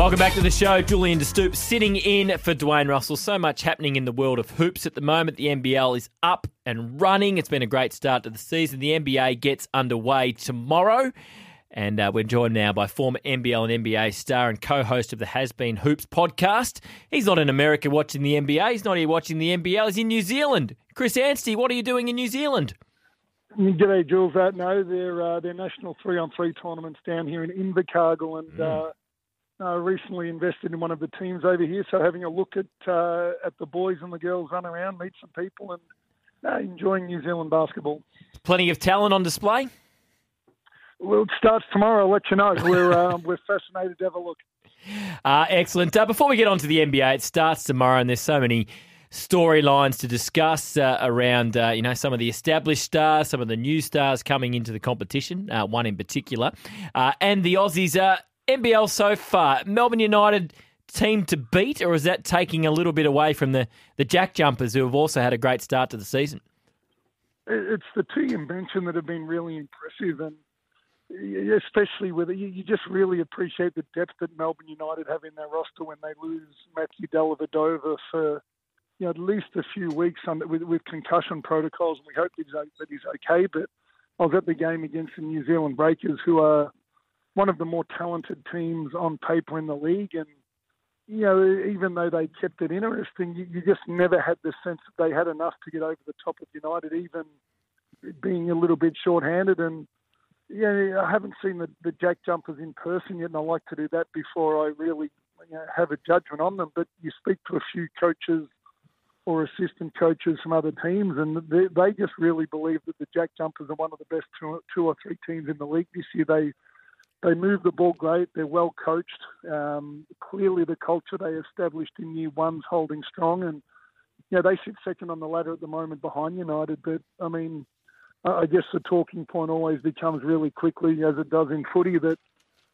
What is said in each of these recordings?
Welcome back to the show. Julian DeStoop sitting in for Dwayne Russell. So much happening in the world of hoops at the moment. The NBL is up and running. It's been a great start to the season. The NBA gets underway tomorrow. And uh, we're joined now by former NBL and NBA star and co host of the Has Been Hoops podcast. He's not in America watching the NBA. He's not here watching the NBL. He's in New Zealand. Chris Anstey, what are you doing in New Zealand? G'day, Jules. Uh, no, their uh, their national three on three tournaments down here in Invercargill, and mm. Uh, recently invested in one of the teams over here. So having a look at uh, at the boys and the girls run around, meet some people, and uh, enjoying New Zealand basketball. Plenty of talent on display. Well, it starts tomorrow. I'll let you know. We're um, we're fascinated to have a look. excellent. before we get on to the NBA, it starts tomorrow, and there's so many storylines to discuss uh, around uh, you know some of the established stars, some of the new stars coming into the competition. Uh, one in particular, uh, and the Aussies. Uh, NBL so far, Melbourne United team to beat, or is that taking a little bit away from the the Jack Jumpers who have also had a great start to the season? It's the two you mentioned that have been really impressive, and especially with it, you just really appreciate the depth that Melbourne United have in their roster when they lose Matthew Dellavedova for you know, at least a few weeks under, with, with concussion protocols, we hope he's, that he's okay. But I was at the game against the New Zealand Breakers, who are one of the more talented teams on paper in the league, and you know, even though they kept it interesting, you, you just never had the sense that they had enough to get over the top of United, even being a little bit short-handed. And yeah, I haven't seen the, the Jack Jumpers in person yet, and I like to do that before I really you know, have a judgment on them. But you speak to a few coaches or assistant coaches from other teams, and they, they just really believe that the Jack Jumpers are one of the best two, two or three teams in the league this year. They they move the ball great. They're well coached. Um, clearly, the culture they established in year one's holding strong, and yeah, they sit second on the ladder at the moment behind United. But I mean, I guess the talking point always becomes really quickly, as it does in footy, that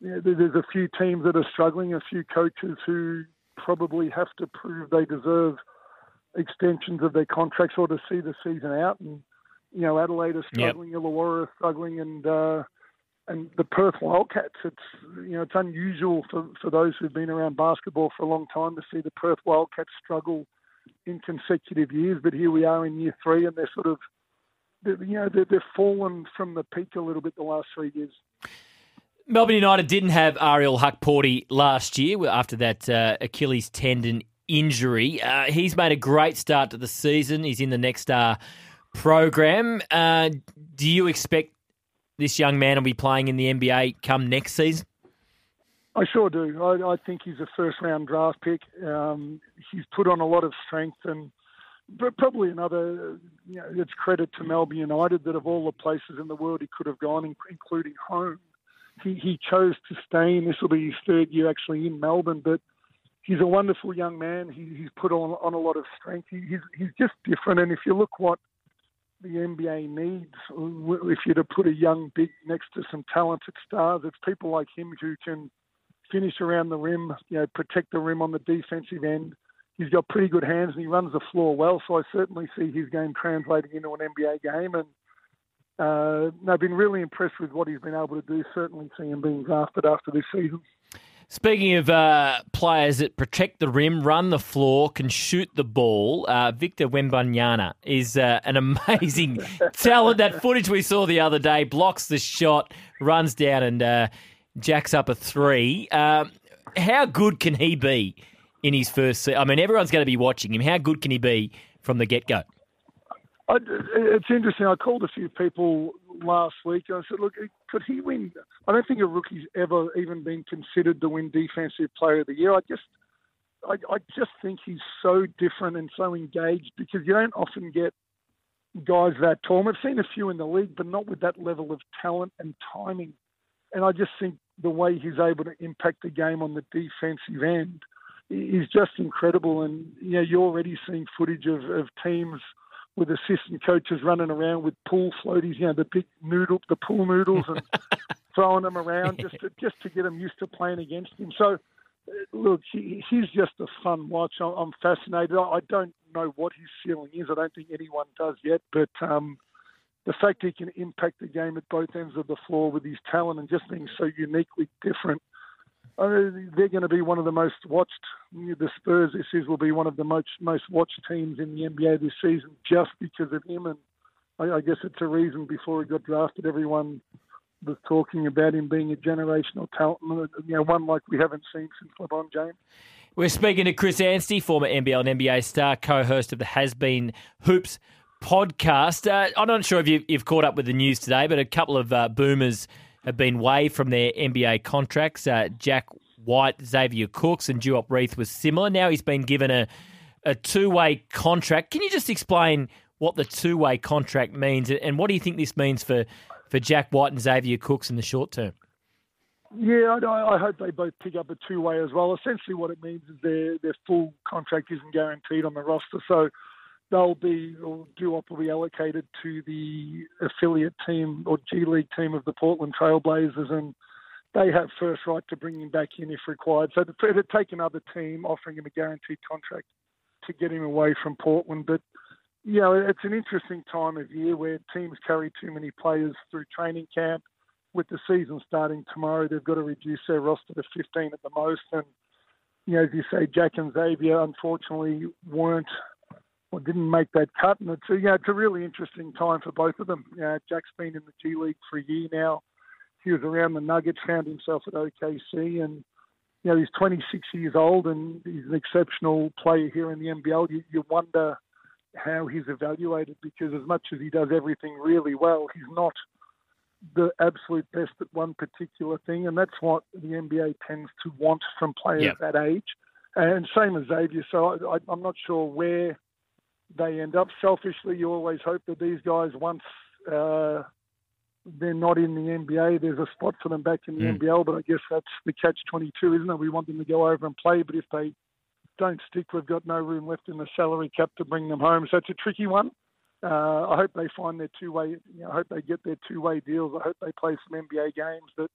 you know, there's a few teams that are struggling, a few coaches who probably have to prove they deserve extensions of their contracts or to see the season out. And you know, Adelaide are struggling, yep. Illawarra are struggling, and uh, and the Perth Wildcats. It's you know, it's unusual for for those who've been around basketball for a long time to see the Perth Wildcats struggle in consecutive years. But here we are in year three, and they're sort of you know they're, they're fallen from the peak a little bit the last three years. Melbourne United didn't have Ariel Hukporti last year after that uh, Achilles tendon injury. Uh, he's made a great start to the season. He's in the Next Star program. Uh, do you expect this young man will be playing in the NBA come next season? I sure do. I, I think he's a first round draft pick. Um, he's put on a lot of strength and probably another, you know, it's credit to Melbourne United that of all the places in the world he could have gone, including home, he, he chose to stay. And this will be his third year actually in Melbourne, but he's a wonderful young man. He, he's put on, on a lot of strength. He, he's, he's just different. And if you look what the NBA needs, if you're to put a young big next to some talented stars, it's people like him who can finish around the rim, you know, protect the rim on the defensive end. He's got pretty good hands and he runs the floor well. So I certainly see his game translating into an NBA game. And uh, I've been really impressed with what he's been able to do. Certainly see him being drafted after this season. Speaking of uh, players that protect the rim, run the floor, can shoot the ball, uh, Victor Wembanyama is uh, an amazing talent. That footage we saw the other day blocks the shot, runs down and uh, jacks up a three. Um, how good can he be in his first? I mean, everyone's going to be watching him. How good can he be from the get go? It's interesting. I called a few people last week. I said, look, could he win? I don't think a rookie's ever even been considered to win Defensive Player of the Year. I just, I, I just think he's so different and so engaged because you don't often get guys that tall. I've seen a few in the league, but not with that level of talent and timing. And I just think the way he's able to impact the game on the defensive end is just incredible. And you know, you're already seeing footage of, of teams – with assistant coaches running around with pool floaties, you know, the big noodle, the pool noodles, and throwing them around just to just to get them used to playing against him. So, uh, look, he, he's just a fun watch. I'm fascinated. I don't know what his ceiling is. I don't think anyone does yet, but. Um, the fact he can impact the game at both ends of the floor with his talent and just being so uniquely different uh, they're going to be one of the most watched. The Spurs, this is, will be one of the most most watched teams in the NBA this season just because of him. And I, I guess it's a reason before he got drafted, everyone was talking about him being a generational talent, you know, one like we haven't seen since LeBron James. We're speaking to Chris Anstey, former NBL and NBA star, co-host of the Has Been Hoops podcast. Uh, I'm not sure if you, have caught up with the news today, but a couple of uh, boomers have been waived from their NBA contracts. Uh, Jack White, Xavier Cooks, and Duop Reath was similar. Now he's been given a, a two way contract. Can you just explain what the two way contract means and what do you think this means for, for Jack White and Xavier Cooks in the short term? Yeah, I, I hope they both pick up a two way as well. Essentially, what it means is their their full contract isn't guaranteed on the roster, so they'll be or Duop will be allocated to the affiliate team or G League team of the Portland Trailblazers, and they have first right to bring him back in if required. So it'd take another team offering him a guaranteed contract to get him away from Portland. But you know, it's an interesting time of year where teams carry too many players through training camp. With the season starting tomorrow, they've got to reduce their roster to 15 at the most. And you know, as you say, Jack and Xavier unfortunately weren't or didn't make that cut. And it's a, you know, it's a really interesting time for both of them. You know, Jack's been in the G League for a year now. He was around the Nuggets, found himself at OKC, and you know he's 26 years old and he's an exceptional player here in the NBL. You, you wonder how he's evaluated because as much as he does everything really well, he's not the absolute best at one particular thing, and that's what the NBA tends to want from players yep. that age. And same as Xavier. So I, I, I'm not sure where they end up. Selfishly, you always hope that these guys, once uh, they're not in the NBA, there's a spot for them back in the mm. NBL. But I guess that's the catch 22, isn't it? We want them to go over and play, but if they don't stick, we've got no room left in the salary cap to bring them home. So it's a tricky one. Uh, I hope they find their two way. You know, I hope they get their two way deals. I hope they play some NBA games. But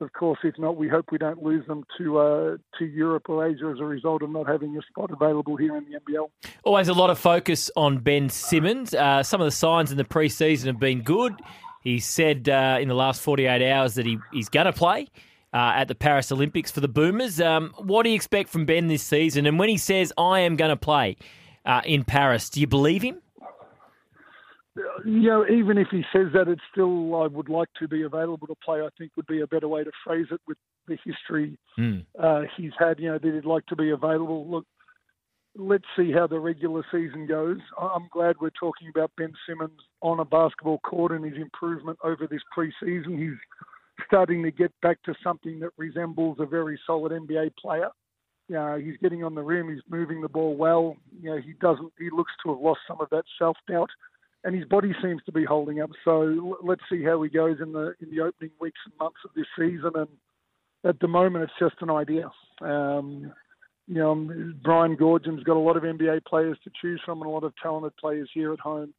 of course, if not, we hope we don't lose them to uh, to Europe or Asia as a result of not having a spot available here in the NBL. Always a lot of focus on Ben Simmons. Uh, some of the signs in the preseason have been good. He said uh, in the last 48 hours that he, he's going to play. Uh, at the Paris Olympics for the Boomers. Um, what do you expect from Ben this season? And when he says, I am going to play uh, in Paris, do you believe him? You know, even if he says that, it's still I would like to be available to play. I think would be a better way to phrase it with the history mm. uh, he's had. You know, that he'd like to be available. Look, let's see how the regular season goes. I'm glad we're talking about Ben Simmons on a basketball court and his improvement over this preseason. He's starting to get back to something that resembles a very solid NBA player. You know, he's getting on the rim. He's moving the ball well. You know, he doesn't. He looks to have lost some of that self doubt and his body seems to be holding up. So let's see how he goes in the in the opening weeks and months of this season. And at the moment, it's just an idea. Um, you know, Brian Goorjian's got a lot of NBA players to choose from and a lot of talented players here at home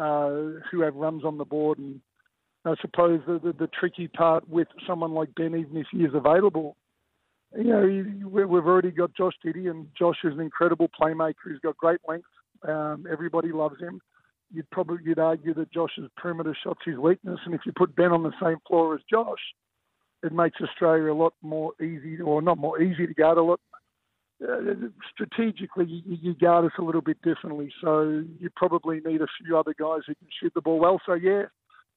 uh, who have runs on the board. And I suppose the, the, the tricky part with someone like Ben, even if he is available, you know, we've already got Josh Giddey, and Josh is an incredible playmaker. He's got great length. Um, everybody loves him you'd probably you'd argue that Josh's perimeter shot's his weakness, and if you put Ben on the same floor as Josh, it makes Australia a lot more easy, or not more easy to guard. A lot uh, strategically, you, you guard us a little bit differently. So you probably need a few other guys who can shoot the ball well. So yeah,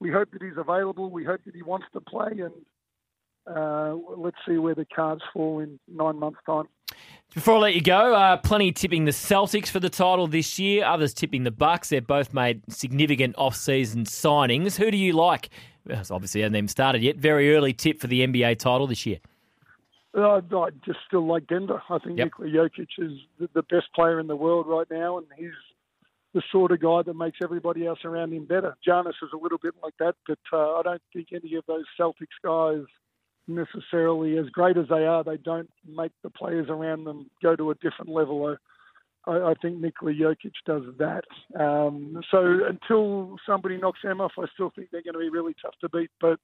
we hope that he's available. We hope that he wants to play, and uh, let's see where the cards fall in nine months' time. Before I let you go, uh, plenty tipping the Celtics for the title this year. Others tipping the Bucks. They've both made significant off-season signings. Who do you like? Well, obviously, hasn't even started yet. Very early tip for the NBA title this year. Uh, I just still like Denver. I think yep. Nikola Jokic is the best player in the world right now, and he's the sort of guy that makes everybody else around him better. Giannis is a little bit like that, but uh, I don't think any of those Celtics guys – necessarily as great as they are, they don't make the players around them go to a different level. I, I think Nikola Jokic does that. Um, so until somebody knocks them off, I still think they're going to be really tough to beat. But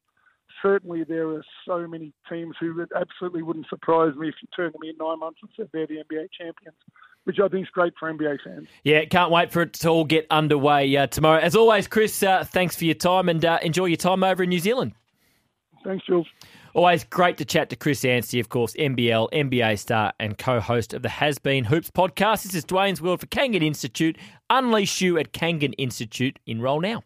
certainly there are so many teams who absolutely wouldn't surprise me if you turned them in nine months and said they're the NBA champions. Which I think is great for NBA fans. Yeah, can't wait for it to all get underway uh, tomorrow. As always, Chris, uh, thanks for your time and uh, enjoy your time over in New Zealand. Thanks, Jules. Always great to chat to Chris Anstey, of course, NBL, NBA star, and co host of the Has Been Hoops podcast. This is Dwayne's World for Kangan Institute. Unleash you at Kangan Institute. Enroll now.